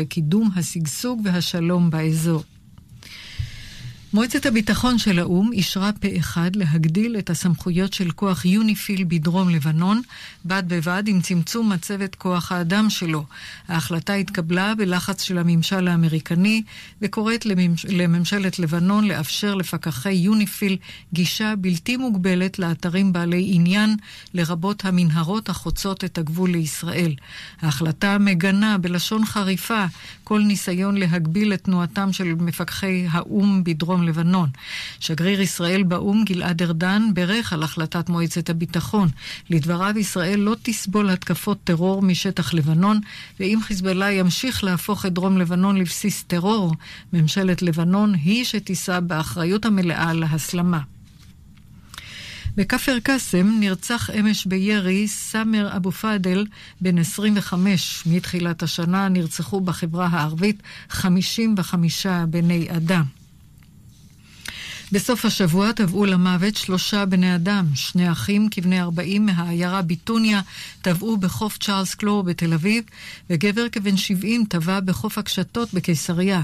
לקידום השגשוג והשלום באזור. מועצת הביטחון של האו"ם אישרה פה אחד להגדיל את הסמכויות של כוח יוניפיל בדרום לבנון, בד בבד עם צמצום מצבת כוח האדם שלו. ההחלטה התקבלה בלחץ של הממשל האמריקני וקוראת לממש... לממשלת לבנון לאפשר לפקחי יוניפיל גישה בלתי מוגבלת לאתרים בעלי עניין, לרבות המנהרות החוצות את הגבול לישראל. ההחלטה מגנה בלשון חריפה כל ניסיון להגביל את תנועתם של מפקחי האו"ם בדרום דרום לבנון. שגריר ישראל באו"ם גלעד ארדן בירך על החלטת מועצת הביטחון. לדבריו ישראל לא תסבול התקפות טרור משטח לבנון, ואם חיזבאללה ימשיך להפוך את דרום לבנון לבסיס טרור, ממשלת לבנון היא שתישא באחריות המלאה להסלמה. בכפר קאסם נרצח אמש בירי סאמר אבו פאדל, בן 25. מתחילת השנה נרצחו בחברה הערבית 55 בני אדם. בסוף השבוע טבעו למוות שלושה בני אדם, שני אחים כבני 40 מהעיירה ביטוניה טבעו בחוף צ'ארלס קלור בתל אביב, וגבר כבן 70 טבע בחוף הקשתות בקיסריה.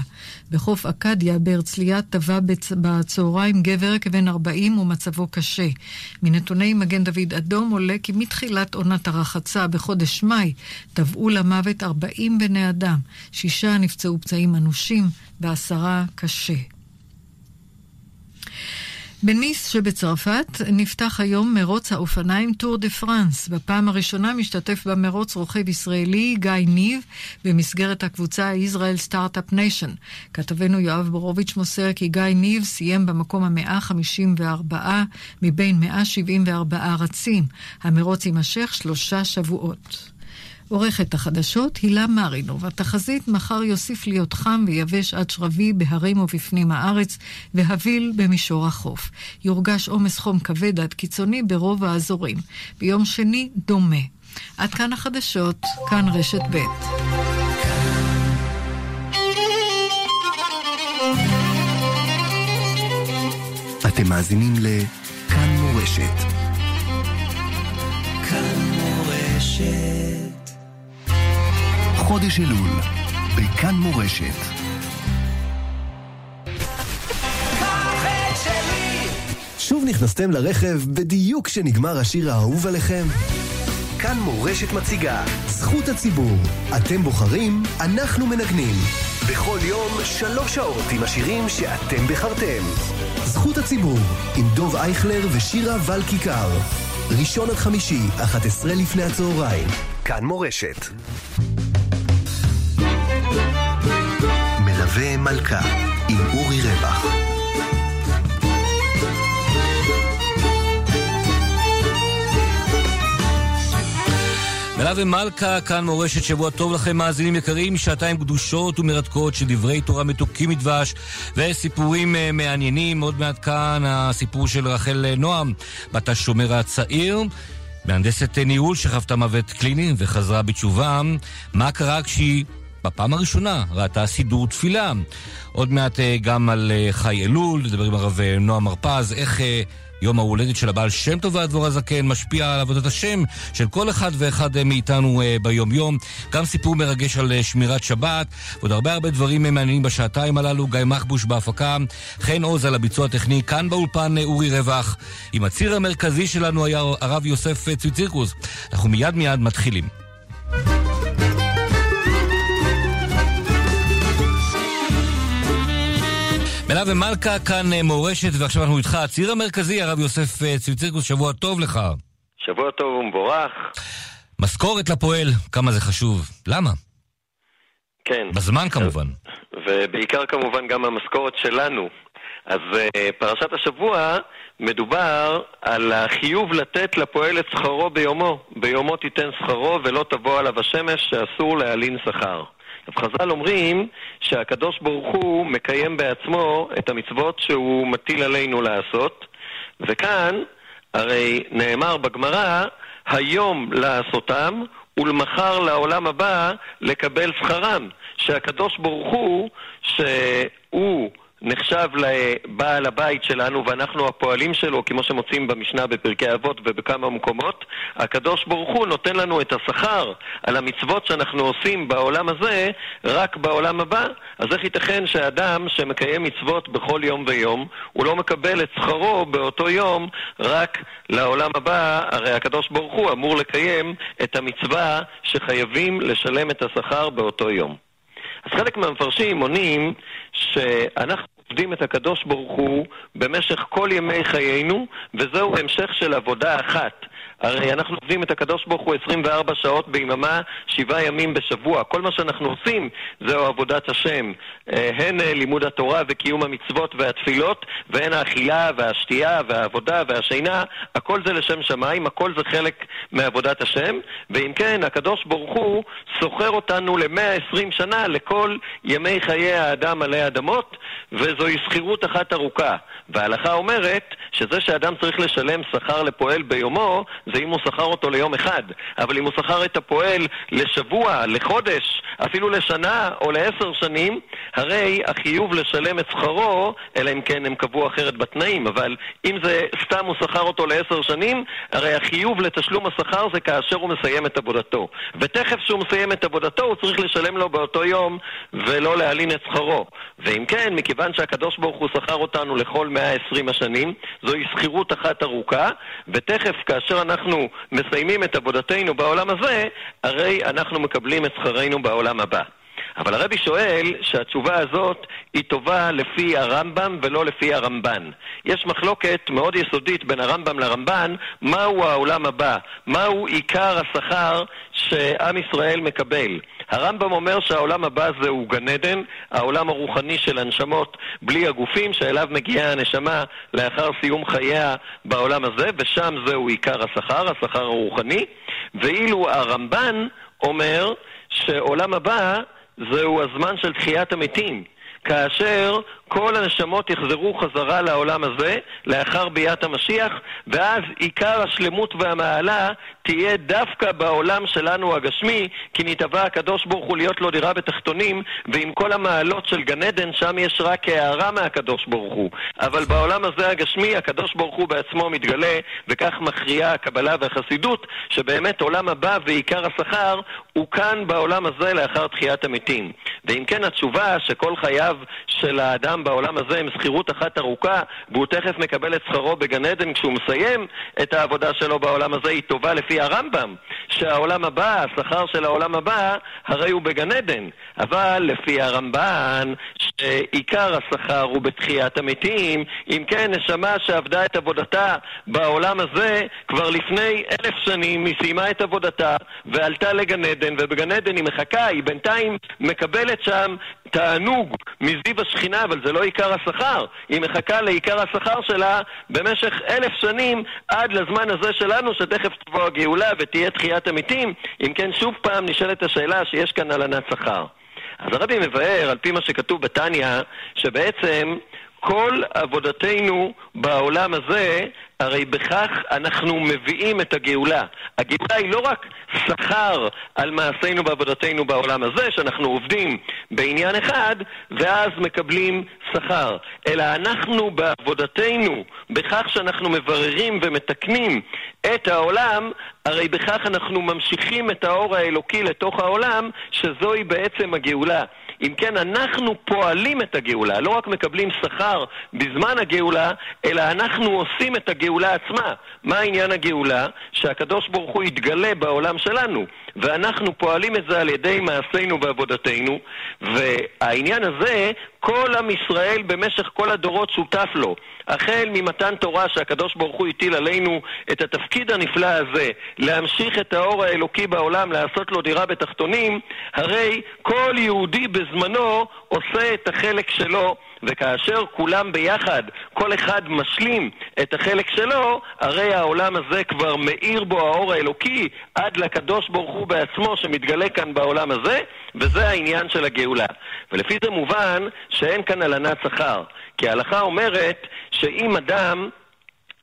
בחוף אכדיה בהרצליה טבע בצהריים גבר כבן 40 ומצבו קשה. מנתוני מגן דוד אדום עולה כי מתחילת עונת הרחצה בחודש מאי טבעו למוות 40 בני אדם, שישה נפצעו פצעים אנושים ועשרה קשה. בניס שבצרפת נפתח היום מרוץ האופניים טור דה פרנס. בפעם הראשונה משתתף במרוץ רוכב ישראלי גיא ניב במסגרת הקבוצה ישראל Start-Up Nation. כתבנו יואב בורוביץ' מוסר כי גיא ניב סיים במקום המאה ה-54 מבין 174 רצים. המרוץ יימשך שלושה שבועות. עורכת החדשות הילה מרינוב. התחזית מחר יוסיף להיות חם ויבש עד שרבי בהרים ובפנים הארץ, והביל במישור החוף. יורגש עומס חום כבד עד קיצוני ברוב האזורים. ביום שני דומה. עד כאן החדשות, כאן רשת ב'. אתם מאזינים לכאן מורשת. כאן מורשת. חודש אלול, בכאן מורשת. שוב נכנסתם לרכב בדיוק כשנגמר השיר האהוב עליכם? כאן מורשת מציגה, זכות הציבור. אתם בוחרים, אנחנו מנגנים. בכל יום, שלוש שעות עם השירים שאתם בחרתם. זכות הציבור, עם דוב אייכלר ושירה ול כיכר. ראשון עד חמישי, 11 לפני הצהריים. כאן מורשת. מלווה מלכה עם אורי רווח. מלווה מלכה, כאן מורשת שבוע טוב לכם, מאזינים יקרים, שעתיים קדושות ומרתקות של דברי תורה מתוקים מדבש וסיפורים uh, מעניינים. עוד מעט כאן הסיפור של רחל נועם, בת השומר הצעיר. מהנדסת ניהול שחוותה מוות קליני וחזרה בתשובה. מה קרה כשהיא בפעם הראשונה ראתה סידור תפילה. עוד מעט אה, גם על אה, חי אלול, נדבר עם הרב אה, נועם הרפז, איך יום ההולדת של הבעל שם טוב והדבור הזקן משפיע על עבודת השם של כל אחד ואחד מאיתנו ביום-יום. גם סיפור מרגש על שמירת שבת, ועוד הרבה הרבה דברים מעניינים בשעתיים הללו. גיא מחבוש בהפקה, חן עוז על הביצוע הטכני, כאן באולפן אורי רווח. עם הציר המרכזי שלנו היה הרב יוסף צבי צירקוס. אנחנו מיד מיד מתחילים. ומלכה כאן אה, מורשת, ועכשיו אנחנו איתך. הציר המרכזי, הרב יוסף אה, צבי צירקוס, שבוע טוב לך. שבוע טוב ומבורך. משכורת לפועל, כמה זה חשוב. למה? כן. בזמן כמובן. ובעיקר כמובן גם המשכורת שלנו. אז אה, פרשת השבוע מדובר על החיוב לתת לפועל את שכרו ביומו. ביומו תיתן שכרו ולא תבוא עליו השמש שאסור להלין שכר. עכשיו חז"ל אומרים שהקדוש ברוך הוא מקיים בעצמו את המצוות שהוא מטיל עלינו לעשות, וכאן הרי נאמר בגמרא, היום לעשותם ולמחר לעולם הבא לקבל שכרם. שהקדוש ברוך הוא, שהוא נחשב לבעל הבית שלנו ואנחנו הפועלים שלו, כמו שמוצאים במשנה בפרקי אבות ובכמה מקומות, הקדוש ברוך הוא נותן לנו את השכר על המצוות שאנחנו עושים בעולם הזה, רק בעולם הבא. אז איך ייתכן שאדם שמקיים מצוות בכל יום ויום, הוא לא מקבל את שכרו באותו יום רק לעולם הבא? הרי הקדוש ברוך הוא אמור לקיים את המצווה שחייבים לשלם את השכר באותו יום. אז חלק מהמפרשים עונים שאנחנו עובדים את הקדוש ברוך הוא במשך כל ימי חיינו, וזהו המשך של עבודה אחת. הרי אנחנו עובדים את הקדוש ברוך הוא 24 שעות ביממה, שבעה ימים בשבוע. כל מה שאנחנו עושים זהו עבודת השם. אה, הן אה, לימוד התורה וקיום המצוות והתפילות, והן האכילה והשתייה והעבודה והשינה, הכל זה לשם שמיים, הכל זה חלק מעבודת השם. ואם כן, הקדוש ברוך הוא סוחר אותנו ל-120 שנה לכל ימי חיי האדם עלי אדמות, וזוהי שכירות אחת ארוכה. וההלכה אומרת שזה שאדם צריך לשלם שכר לפועל ביומו, זה אם הוא שכר אותו ליום אחד. אבל אם הוא שכר את הפועל לשבוע, לחודש, אפילו לשנה או לעשר שנים, הרי החיוב לשלם את שכרו, אלא אם כן הם קבעו אחרת בתנאים, אבל אם זה סתם הוא שכר אותו לעשר שנים, הרי החיוב לתשלום השכר זה כאשר הוא מסיים את עבודתו. ותכף שהוא מסיים את עבודתו, הוא צריך לשלם לו באותו יום ולא להלין את שכרו. ואם כן, מכיוון שהקדוש ברוך הוא שכר אותנו לכל 120 השנים, זוהי שכירות אחת ארוכה, ותכף כאשר אנחנו מסיימים את עבודתנו בעולם הזה, הרי אנחנו מקבלים את שכרנו בעולם הבא. אבל הרבי שואל שהתשובה הזאת היא טובה לפי הרמב"ם ולא לפי הרמב"ן. יש מחלוקת מאוד יסודית בין הרמב"ם לרמב"ן, מהו העולם הבא, מהו עיקר השכר שעם ישראל מקבל. הרמב"ם אומר שהעולם הבא זהו גן עדן, העולם הרוחני של הנשמות בלי הגופים, שאליו מגיעה הנשמה לאחר סיום חייה בעולם הזה, ושם זהו עיקר השכר, השכר הרוחני. ואילו הרמב"ן אומר שעולם הבא זהו הזמן של תחיית המתים. כאשר כל הנשמות יחזרו חזרה לעולם הזה לאחר ביאת המשיח, ואז עיקר השלמות והמעלה תהיה דווקא בעולם שלנו הגשמי, כי נתבע הקדוש ברוך הוא להיות לו דירה בתחתונים, ועם כל המעלות של גן עדן, שם יש רק הערה מהקדוש ברוך הוא. אבל בעולם הזה הגשמי, הקדוש ברוך הוא בעצמו מתגלה, וכך מכריעה הקבלה והחסידות, שבאמת עולם הבא ועיקר השכר הוא כאן בעולם הזה לאחר תחיית המתים. ואם כן, התשובה שכל חייו של האדם בעולם הזה עם שכירות אחת ארוכה, והוא תכף מקבל את שכרו בגן עדן כשהוא מסיים את העבודה שלו בעולם הזה, היא טובה לפי הרמב"ם, שהעולם הבא, השכר של העולם הבא, הרי הוא בגן עדן. אבל לפי הרמב"ן, שעיקר השכר הוא בתחיית המתים, אם כן, נשמה שעבדה את עבודתה בעולם הזה כבר לפני אלף שנים, היא סיימה את עבודתה ועלתה לגן עדן, ובגן עדן היא מחכה, היא בינתיים מקבלת שם תענוג מזיו השכינה, אבל זה לא עיקר השכר. היא מחכה לעיקר השכר שלה במשך אלף שנים עד לזמן הזה שלנו, שתכף תבוא הגאולה ותהיה תחיית המתים. אם כן, שוב פעם נשאלת השאלה שיש כאן הלנת שכר. אז הרבי מבאר, על פי מה שכתוב בתניא, שבעצם כל עבודתנו בעולם הזה, הרי בכך אנחנו מביאים את הגאולה. הגאולה היא לא רק שכר על מעשינו ועבודתנו בעולם הזה, שאנחנו עובדים בעניין אחד, ואז מקבלים שכר, אלא אנחנו בעבודתנו, בכך שאנחנו מבררים ומתקנים את העולם, הרי בכך אנחנו ממשיכים את האור האלוקי לתוך העולם, שזוהי בעצם הגאולה. אם כן, אנחנו פועלים את הגאולה, לא רק מקבלים שכר בזמן הגאולה, אלא אנחנו עושים את הגאולה עצמה. מה עניין הגאולה? שהקדוש ברוך הוא יתגלה בעולם שלנו, ואנחנו פועלים את זה על ידי מעשינו ועבודתנו, והעניין הזה, כל עם ישראל במשך כל הדורות שותף לו. החל ממתן תורה שהקדוש ברוך הוא הטיל עלינו את התפקיד הנפלא הזה, להמשיך את האור האלוקי בעולם, לעשות לו דירה בתחתונים, הרי כל יהודי בזמנו עושה את החלק שלו וכאשר כולם ביחד, כל אחד משלים את החלק שלו, הרי העולם הזה כבר מאיר בו האור האלוקי עד לקדוש ברוך הוא בעצמו שמתגלה כאן בעולם הזה, וזה העניין של הגאולה. ולפי זה מובן שאין כאן הלנת שכר. כי ההלכה אומרת שאם אדם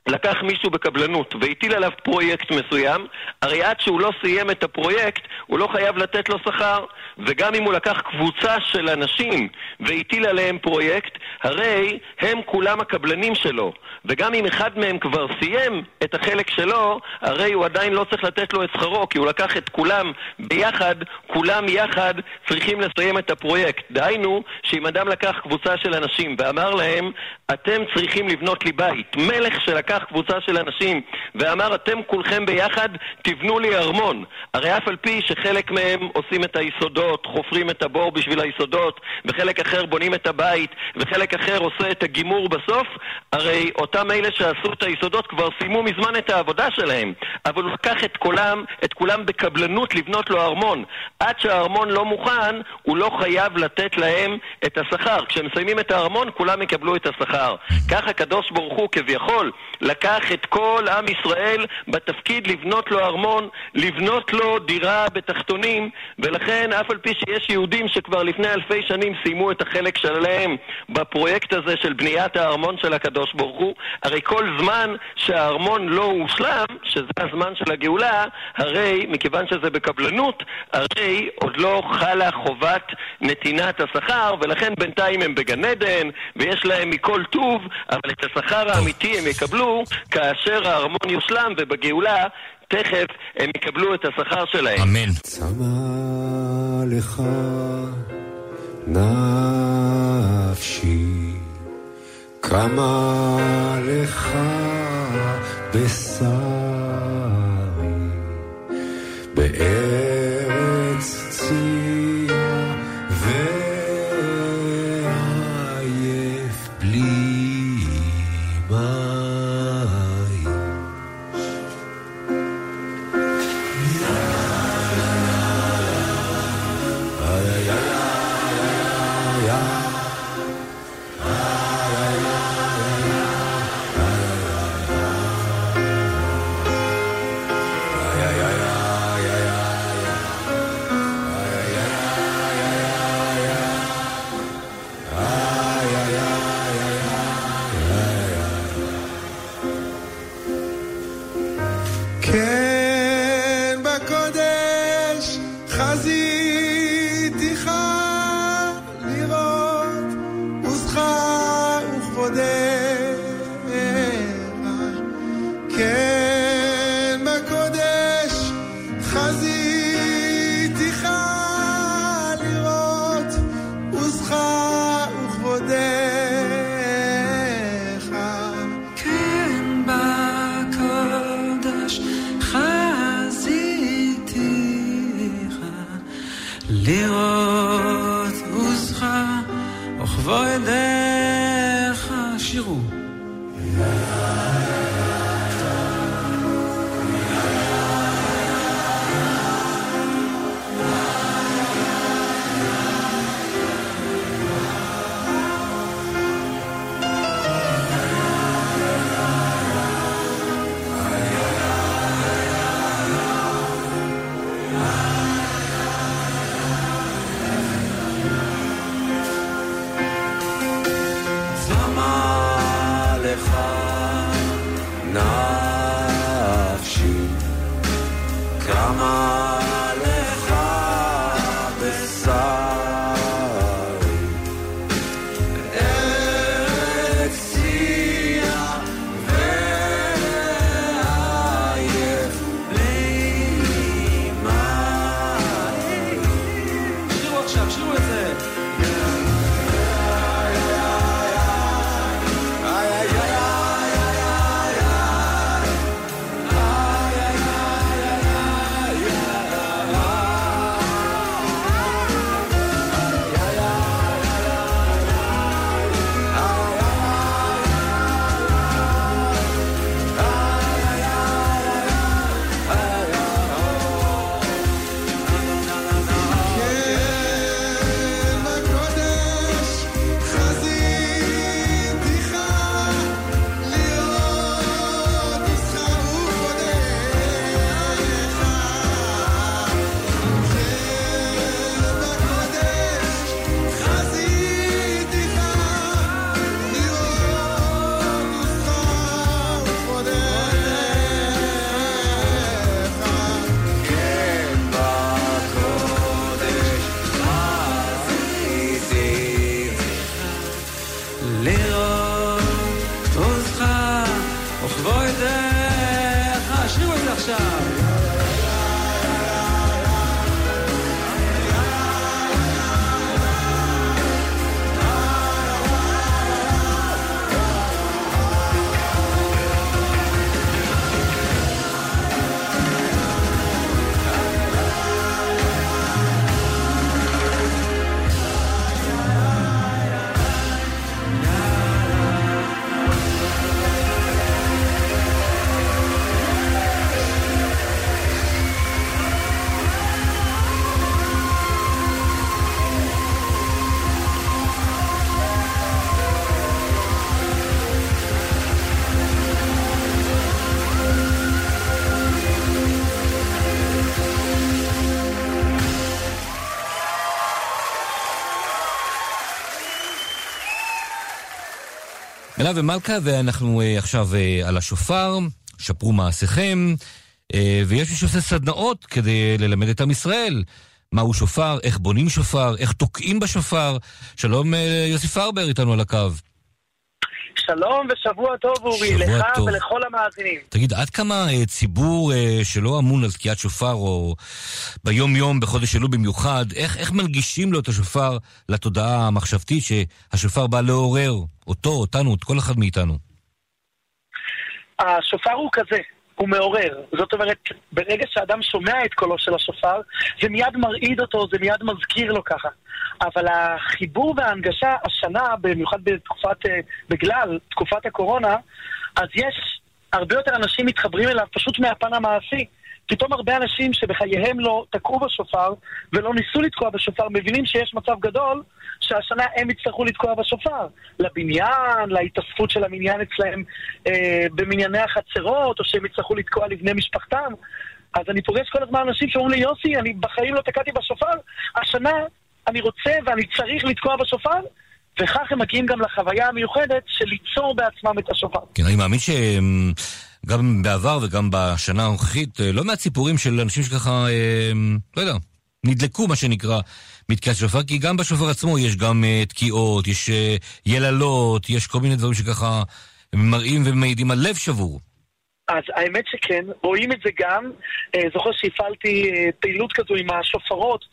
לקח מישהו בקבלנות והטיל עליו פרויקט מסוים, הרי עד שהוא לא סיים את הפרויקט, הוא לא חייב לתת לו שכר. וגם אם הוא לקח קבוצה של אנשים והטיל עליהם פרויקט, הרי הם כולם הקבלנים שלו. וגם אם אחד מהם כבר סיים את החלק שלו, הרי הוא עדיין לא צריך לתת לו את שכרו, כי הוא לקח את כולם ביחד, כולם יחד צריכים לסיים את הפרויקט. דהיינו, שאם אדם לקח קבוצה של אנשים ואמר להם, אתם צריכים לבנות לי בית, מלך שלקח קבוצה של אנשים ואמר, אתם כולכם ביחד תבנו לי ארמון. הרי אף על פי שחלק מהם עושים את היסודות, חופרים את הבור בשביל היסודות, וחלק אחר בונים את הבית, וחלק אחר עושה את הגימור בסוף, הרי אותם אלה שעשו את היסודות כבר סיימו מזמן את העבודה שלהם. אבל הוא לקח את כולם, את כולם בקבלנות לבנות לו ארמון. עד שהארמון לא מוכן, הוא לא חייב לתת להם את השכר. כשהם מסיימים את הארמון, כולם יקבלו את השכר. כך הקדוש ברוך הוא כביכול לקח את כל עם ישראל בתפקיד לבנות לו ארמון, לבנות לו דירה בתחתונים, ולכן אף על פי שיש יהודים שכבר לפני אלפי שנים סיימו את החלק שלהם בפרויקט הזה של בניית הארמון של הקדוש ברוך הוא, הרי כל זמן שהארמון לא הושלם, שזה הזמן של הגאולה, הרי מכיוון שזה בקבלנות, הרי עוד לא חלה חובת נתינת השכר, ולכן בינתיים הם בגן עדן, ויש להם מכל טוב, אבל את השכר האמיתי הם יקבלו כאשר הארמון יושלם, ובגאולה תכף הם יקבלו את השכר שלהם. אמן. צמא לך נפשי, קמה לך בשרי, בארץ לראות עוזך וכבודך ומלכה, ואנחנו אה, עכשיו אה, על השופר, שפרו מעשיכם, אה, ויש מי שעושה סדנאות כדי ללמד את עם ישראל. מהו שופר, איך בונים שופר, איך תוקעים בשופר. שלום יוסי פרבר איתנו על הקו. שלום ושבוע טוב אורי, שבוע לך טוב. ולכל המאזינים. תגיד, עד כמה אה, ציבור אה, שלא אמון על תקיעת שופר, או ביום-יום, בחודש אלול במיוחד, איך, איך מנגישים לו את השופר לתודעה המחשבתית שהשופר בא לעורר אותו, אותנו, את כל אחד מאיתנו? השופר הוא כזה, הוא מעורר. זאת אומרת, ברגע שאדם שומע את קולו של השופר, זה מיד מרעיד אותו, זה מיד מזכיר לו ככה. אבל החיבור וההנגשה השנה, במיוחד בתקופת, אה, בגלל תקופת הקורונה, אז יש הרבה יותר אנשים מתחברים אליו פשוט מהפן המעשי. פתאום הרבה אנשים שבחייהם לא תקעו בשופר ולא ניסו לתקוע בשופר, מבינים שיש מצב גדול שהשנה הם יצטרכו לתקוע בשופר. לבניין, להתאספות של המניין אצלהם אה, במנייני החצרות, או שהם יצטרכו לתקוע לבני משפחתם. אז אני פוגש כל הזמן אנשים שאומרים לי, יוסי, אני בחיים לא תקעתי בשופר, השנה אני רוצה ואני צריך לתקוע בשופר, וכך הם מגיעים גם לחוויה המיוחדת של ליצור בעצמם את השופר. כן, אני מאמין שגם בעבר וגם בשנה הנוכחית, אה, לא מעט סיפורים של אנשים שככה, אה, לא יודע, נדלקו, מה שנקרא, מתקיעת שופר, כי גם בשופר עצמו יש גם אה, תקיעות, יש אה, יללות, יש כל מיני דברים שככה מראים ומעידים על לב שבור. אז האמת שכן, רואים את זה גם. אה, זוכר שהפעלתי אה, פעילות כזו עם השופרות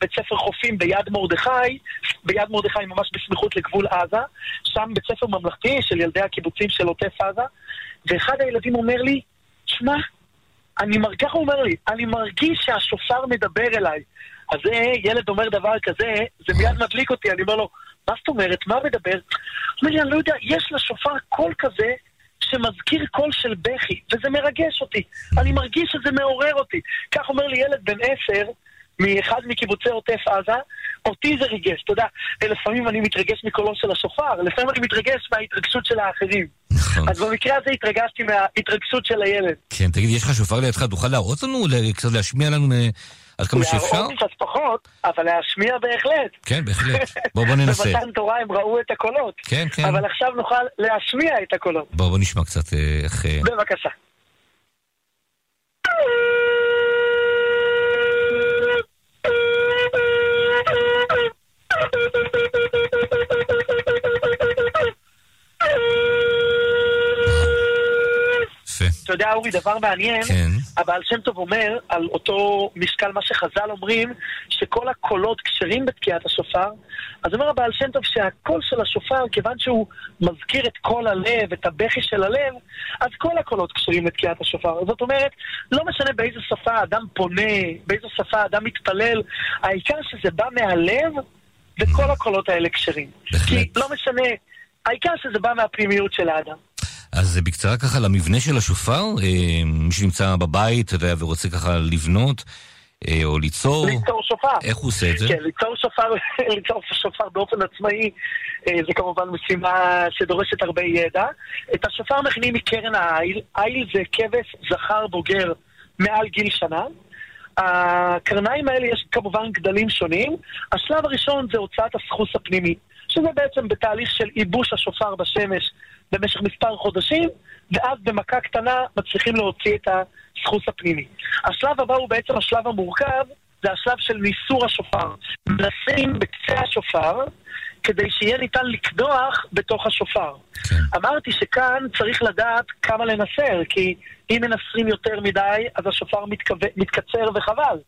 בבית ספר חופים ביד מרדכי, ביד מרדכי ממש בסמיכות לגבול עזה, שם בית ספר ממלכתי של ילדי הקיבוצים של עוטף עזה, ואחד הילדים אומר לי, שמע, אני מרגיש, ככה הוא אומר לי, אני מרגיש שהשופר מדבר אליי. אז זה, ילד אומר דבר כזה, זה מיד מדליק אותי, אני אומר לו, מה זאת אומרת, מה מדבר? הוא אומר לי, אני לא יודע, יש לשופר קול כזה שמזכיר קול של בכי, וזה מרגש אותי. אני מרגיש שזה מעורר אותי. כך אומר לי ילד בן עשר, מאחד מקיבוצי עוטף עזה, אותי זה ריגש, אתה יודע, לפעמים אני מתרגש מקולו של השופר, לפעמים אני מתרגש מההתרגשות של האחרים. נכון. אז במקרה הזה התרגשתי מההתרגשות של הילד. כן, תגיד, יש לך שופר לידך, תוכל להראות לנו, קצת להשמיע לנו אה, עד כמה שאפשר? להראות קצת פחות, אבל להשמיע בהחלט. כן, בהחלט. בוא, בוא ננסה. במתן תורה הם ראו את הקולות. כן, כן. אבל עכשיו נוכל להשמיע את הקולות. בוא, בוא נשמע קצת אה, איך... אה, בבקשה. יודע, אורי, דבר מעניין, כן. הבעל שם טוב אומר על אותו משקל מה שחז"ל אומרים, שכל הקולות כשרים בתקיעת השופר, אז אומר הבעל שם טוב שהקול של השופר, כיוון שהוא מזכיר את קול הלב, את הבכי של הלב, אז כל הקולות כשרים לתקיעת השופר. זאת אומרת, לא משנה באיזה שפה האדם פונה, באיזו שפה האדם מתפלל, העיקר שזה בא מהלב, וכל הקולות האלה כשרים. כי לא משנה, העיקר שזה בא מהפנימיות של האדם. אז בקצרה ככה למבנה של השופר, אה, מי שנמצא בבית, ורוצה ככה לבנות, אה, או ליצור, ליצור שופר. איך הוא עושה את זה? כן, ליצור שופר, ליצור שופר באופן עצמאי אה, זה כמובן משימה שדורשת הרבה ידע. את השופר מכינים מקרן העיל, עיל זה כבש זכר בוגר מעל גיל שנה. הקרניים האלה יש כמובן גדלים שונים. השלב הראשון זה הוצאת הסחוס הפנימי, שזה בעצם בתהליך של ייבוש השופר בשמש במשך מספר חודשים, ואז במכה קטנה מצליחים להוציא את הסחוס הפנימי. השלב הבא הוא בעצם השלב המורכב, זה השלב של ניסור השופר. מנסים בקצה השופר כדי שיהיה ניתן לקדוח בתוך השופר. כן. אמרתי שכאן צריך לדעת כמה לנסר, כי אם מנסרים יותר מדי, אז השופר מתכו... מתקצר וחבל.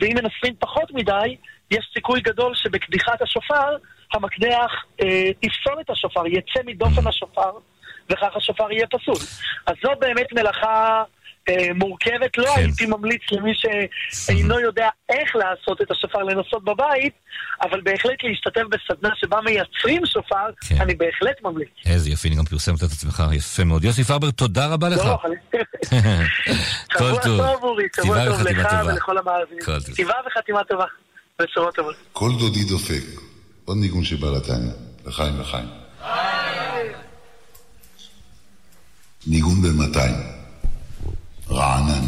ואם מנסרים פחות מדי, יש סיכוי גדול שבקדיחת השופר, המקדח אה, יפסול את השופר, יצא מדופן השופר, וכך השופר יהיה פסול. אז זו באמת מלאכה אה, מורכבת. לא כן. הייתי ממליץ למי שאינו יודע איך לעשות את השופר לנסות בבית, אבל בהחלט להשתתף בסדנה שבה מייצרים שופר, כן. אני בהחלט ממליץ. איזה יופי, אני גם פרסמת את עצמך, יפה מאוד. יוסי פרבר, תודה רבה לך. לא, אבל- כל שבוע טוב. טוב, אורי, שבוע טוב לך. ולכל המאזינים. כל טוב. כתיבה וחתימה טובה. בשורות טובות. כל דודי דופק. עוד ניגון שבא לתניא. לחיים לחיים. ניגון ב-200. רענן.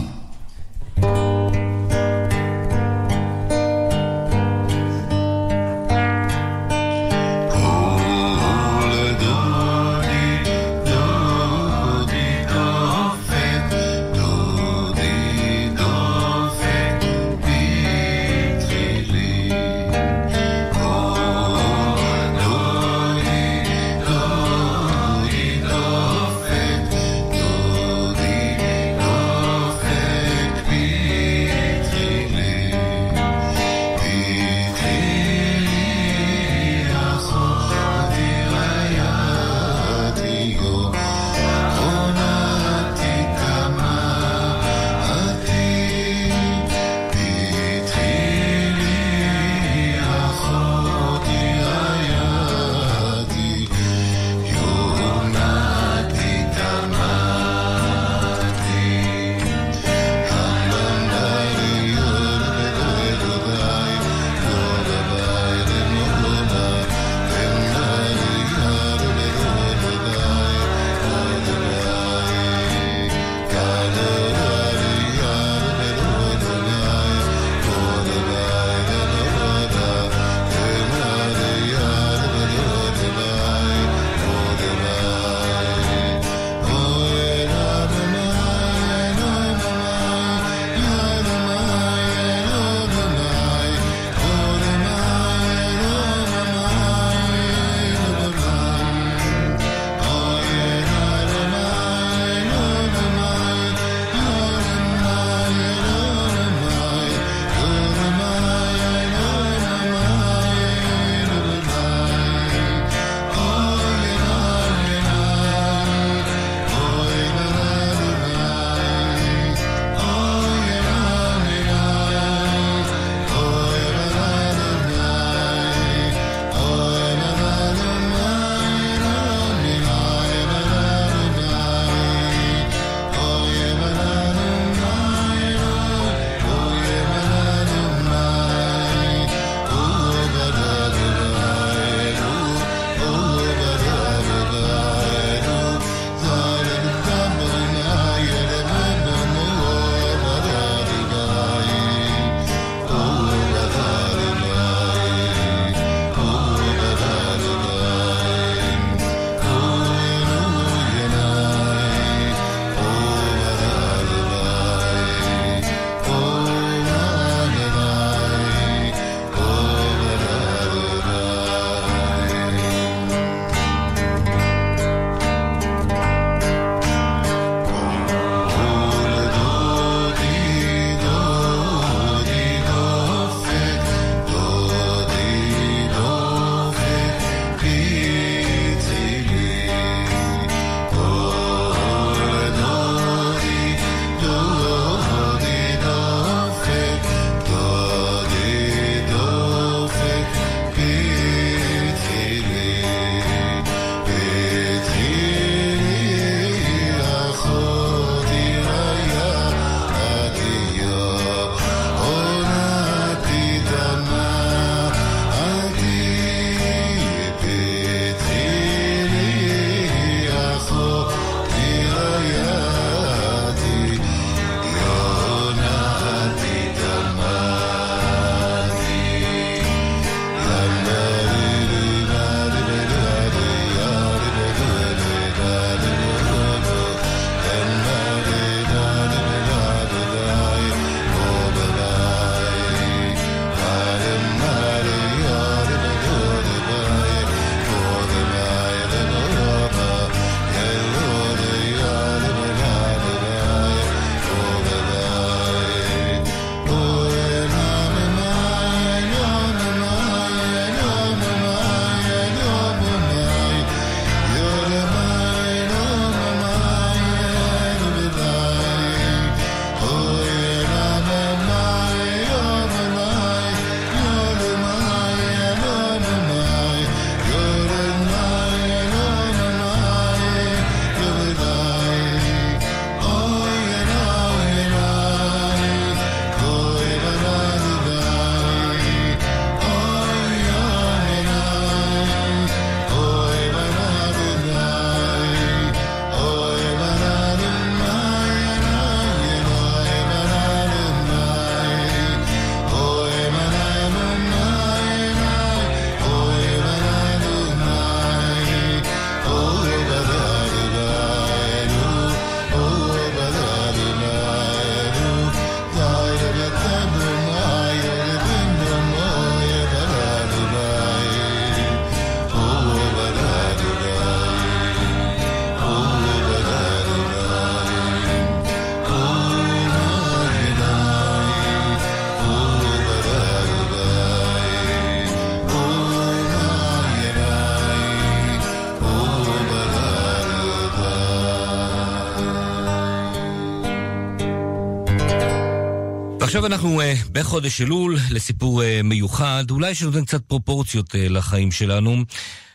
ועכשיו אנחנו אה, בחודש אלול לסיפור אה, מיוחד, אולי שנותן קצת פרופורציות אה, לחיים שלנו,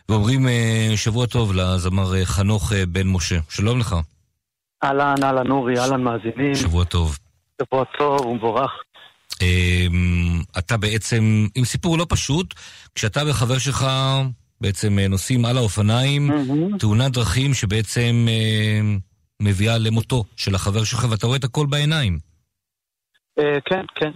ואומרים אה, שבוע טוב לזמר אה, חנוך אה, בן משה. שלום לך. אהלן, אהלן אורי, אהלן מאזינים. שבוע טוב. שבוע טוב ומבורך. אה, אתה בעצם עם סיפור לא פשוט, כשאתה וחבר שלך בעצם נוסעים על האופניים, מהמם. תאונת דרכים שבעצם אה, מביאה למותו של החבר שלך, ואתה רואה את הכל בעיניים. אה, כן, כן,